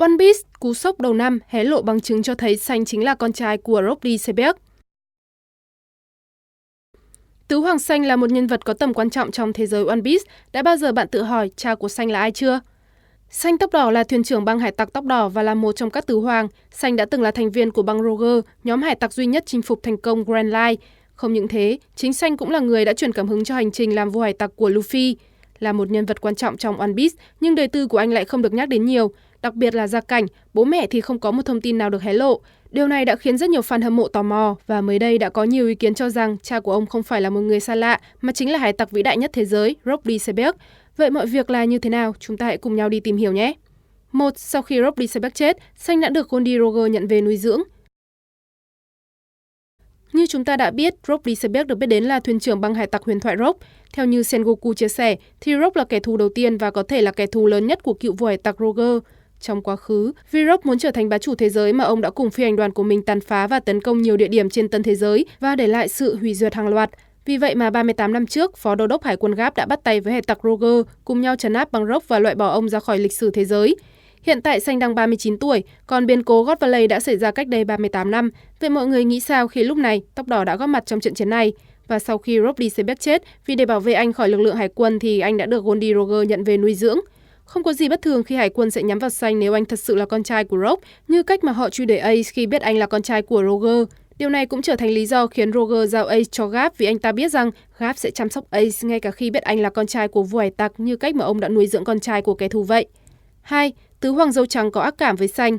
One Piece, cú sốc đầu năm, hé lộ bằng chứng cho thấy Xanh chính là con trai của Robby Sebeck. Tứ Hoàng Xanh là một nhân vật có tầm quan trọng trong thế giới One Piece. Đã bao giờ bạn tự hỏi cha của Xanh là ai chưa? Xanh tóc đỏ là thuyền trưởng băng hải tặc tóc đỏ và là một trong các tứ hoàng. Xanh đã từng là thành viên của băng Roger, nhóm hải tặc duy nhất chinh phục thành công Grand Line. Không những thế, chính Xanh cũng là người đã truyền cảm hứng cho hành trình làm vua hải tặc của Luffy. Là một nhân vật quan trọng trong One Piece, nhưng đời tư của anh lại không được nhắc đến nhiều. Đặc biệt là gia cảnh, bố mẹ thì không có một thông tin nào được hé lộ. Điều này đã khiến rất nhiều fan hâm mộ tò mò và mới đây đã có nhiều ý kiến cho rằng cha của ông không phải là một người xa lạ mà chính là hải tặc vĩ đại nhất thế giới, Rob Lee Vậy mọi việc là như thế nào? Chúng ta hãy cùng nhau đi tìm hiểu nhé. Một, sau khi Rob Lee chết, Xanh đã được Goldie Roger nhận về nuôi dưỡng. Như chúng ta đã biết, Rob Lee được biết đến là thuyền trưởng băng hải tặc huyền thoại Rob. Theo như Sengoku chia sẻ, thì Rob là kẻ thù đầu tiên và có thể là kẻ thù lớn nhất của cựu vua hải tặc Roger. Trong quá khứ, Virop muốn trở thành bá chủ thế giới mà ông đã cùng phi hành đoàn của mình tàn phá và tấn công nhiều địa điểm trên tân thế giới và để lại sự hủy diệt hàng loạt. Vì vậy mà 38 năm trước, Phó Đô đốc Hải quân Gap đã bắt tay với hải tặc Roger cùng nhau trấn áp băng rock và loại bỏ ông ra khỏi lịch sử thế giới. Hiện tại Xanh đang 39 tuổi, còn biến cố God Valley đã xảy ra cách đây 38 năm. Vậy mọi người nghĩ sao khi lúc này tóc đỏ đã góp mặt trong trận chiến này? Và sau khi Rob đi chết, vì để bảo vệ anh khỏi lực lượng hải quân thì anh đã được Goldie Roger nhận về nuôi dưỡng. Không có gì bất thường khi hải quân sẽ nhắm vào xanh nếu anh thật sự là con trai của rock như cách mà họ truy đuổi Ace khi biết anh là con trai của Roger. Điều này cũng trở thành lý do khiến Roger giao Ace cho Gap vì anh ta biết rằng Gap sẽ chăm sóc Ace ngay cả khi biết anh là con trai của vua hải tặc như cách mà ông đã nuôi dưỡng con trai của kẻ thù vậy. 2. Tứ Hoàng Dâu Trắng có ác cảm với xanh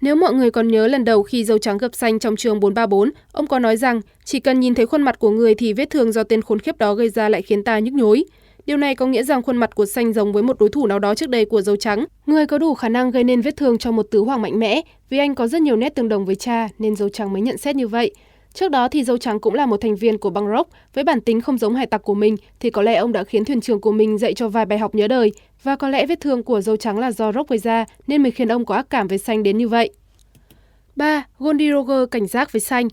nếu mọi người còn nhớ lần đầu khi dâu trắng gặp xanh trong trường 434, ông có nói rằng chỉ cần nhìn thấy khuôn mặt của người thì vết thương do tên khốn khiếp đó gây ra lại khiến ta nhức nhối. Điều này có nghĩa rằng khuôn mặt của xanh giống với một đối thủ nào đó trước đây của dâu trắng. Người có đủ khả năng gây nên vết thương cho một tứ hoàng mạnh mẽ, vì anh có rất nhiều nét tương đồng với cha nên dâu trắng mới nhận xét như vậy. Trước đó thì dâu trắng cũng là một thành viên của băng rock, với bản tính không giống hải tặc của mình thì có lẽ ông đã khiến thuyền trưởng của mình dạy cho vài bài học nhớ đời và có lẽ vết thương của dâu trắng là do rock gây ra nên mới khiến ông có ác cảm với xanh đến như vậy. 3. Goldie Roger cảnh giác với xanh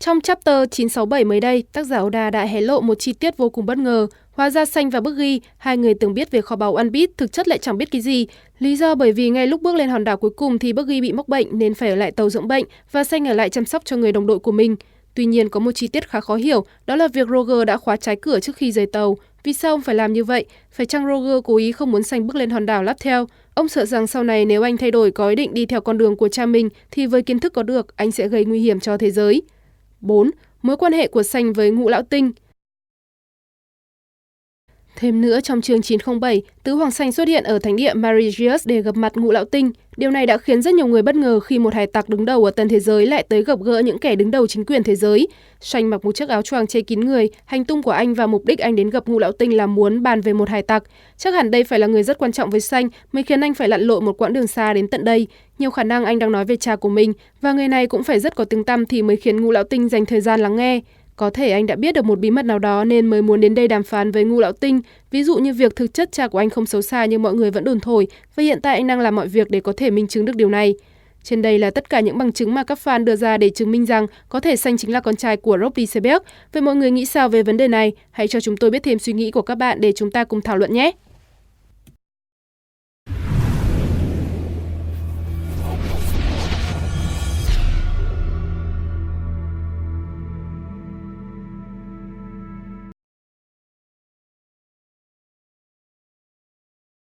trong chapter 967 mới đây, tác giả Oda đã hé lộ một chi tiết vô cùng bất ngờ. Hóa ra Xanh và Bức Ghi, hai người từng biết về kho báu One thực chất lại chẳng biết cái gì. Lý do bởi vì ngay lúc bước lên hòn đảo cuối cùng thì Bức Ghi bị mắc bệnh nên phải ở lại tàu dưỡng bệnh và Xanh ở lại chăm sóc cho người đồng đội của mình. Tuy nhiên có một chi tiết khá khó hiểu, đó là việc Roger đã khóa trái cửa trước khi rời tàu. Vì sao ông phải làm như vậy? Phải chăng Roger cố ý không muốn Xanh bước lên hòn đảo lắp theo? Ông sợ rằng sau này nếu anh thay đổi có ý định đi theo con đường của cha mình thì với kiến thức có được, anh sẽ gây nguy hiểm cho thế giới. 4. Mối quan hệ của sành với ngũ lão tinh Thêm nữa, trong chương 907, Tứ Hoàng Xanh xuất hiện ở thánh địa Marigius để gặp mặt ngũ lão tinh. Điều này đã khiến rất nhiều người bất ngờ khi một hải tặc đứng đầu ở tân thế giới lại tới gặp gỡ những kẻ đứng đầu chính quyền thế giới. Xanh mặc một chiếc áo choàng che kín người, hành tung của anh và mục đích anh đến gặp ngũ lão tinh là muốn bàn về một hải tặc. Chắc hẳn đây phải là người rất quan trọng với Xanh mới khiến anh phải lặn lội một quãng đường xa đến tận đây. Nhiều khả năng anh đang nói về cha của mình và người này cũng phải rất có tiếng tăm thì mới khiến ngũ lão tinh dành thời gian lắng nghe. Có thể anh đã biết được một bí mật nào đó nên mới muốn đến đây đàm phán với ngu lão tinh, ví dụ như việc thực chất cha của anh không xấu xa như mọi người vẫn đồn thổi và hiện tại anh đang làm mọi việc để có thể minh chứng được điều này. Trên đây là tất cả những bằng chứng mà các fan đưa ra để chứng minh rằng có thể Xanh chính là con trai của Robbie Sebeck. Vậy mọi người nghĩ sao về vấn đề này? Hãy cho chúng tôi biết thêm suy nghĩ của các bạn để chúng ta cùng thảo luận nhé!